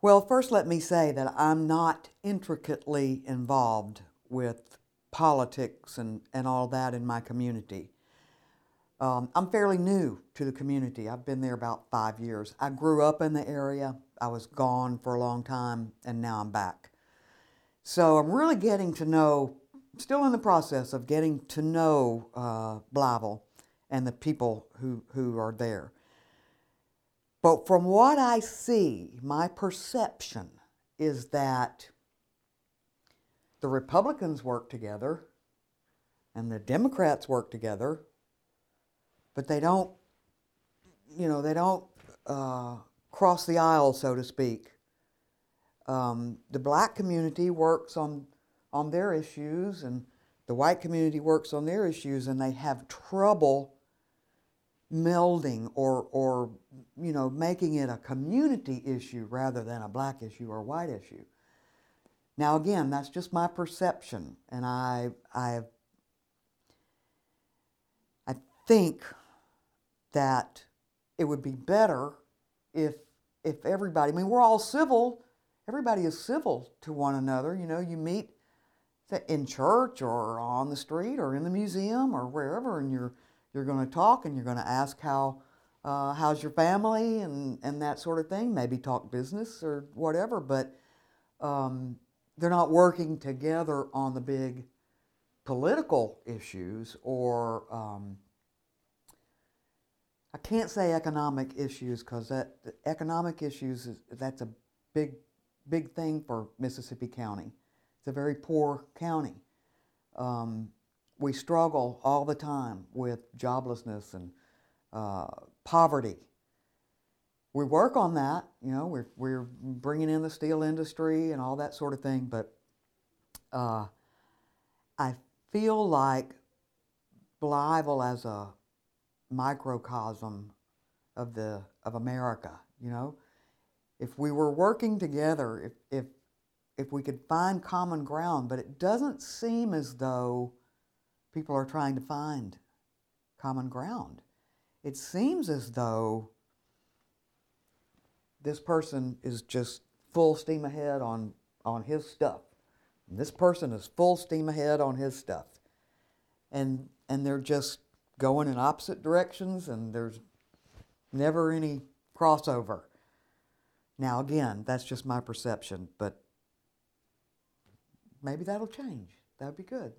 Well, first, let me say that I'm not intricately involved with politics and, and all that in my community. Um, I'm fairly new to the community. I've been there about five years. I grew up in the area. I was gone for a long time, and now I'm back. So I'm really getting to know, still in the process of getting to know uh, Blytheville and the people who, who are there. But from what I see, my perception is that the Republicans work together and the Democrats work together, but they don't, you know, they don't uh, cross the aisle, so to speak. Um, the black community works on, on their issues, and the white community works on their issues, and they have trouble melding or, or you know, making it a community issue rather than a black issue or white issue. Now, again, that's just my perception, and I, I, I think that it would be better if, if everybody, I mean, we're all civil, everybody is civil to one another. You know, you meet in church or on the street or in the museum or wherever, and you're, you're going to talk and you're going to ask how, uh, how's your family and, and that sort of thing. Maybe talk business or whatever, but um, they're not working together on the big political issues or um, I can't say economic issues because that economic issues is, that's a big big thing for Mississippi County. It's a very poor county. Um, we struggle all the time with joblessness and uh, poverty. We work on that, you know, we're, we're bringing in the steel industry and all that sort of thing, but uh, I feel like Blytheville as a microcosm of, the, of America, you know. If we were working together, if, if, if we could find common ground, but it doesn't seem as though people are trying to find common ground. It seems as though this person is just full steam ahead on, on his stuff. And this person is full steam ahead on his stuff. And, and they're just going in opposite directions, and there's never any crossover. Now, again, that's just my perception, but maybe that'll change. That'd be good.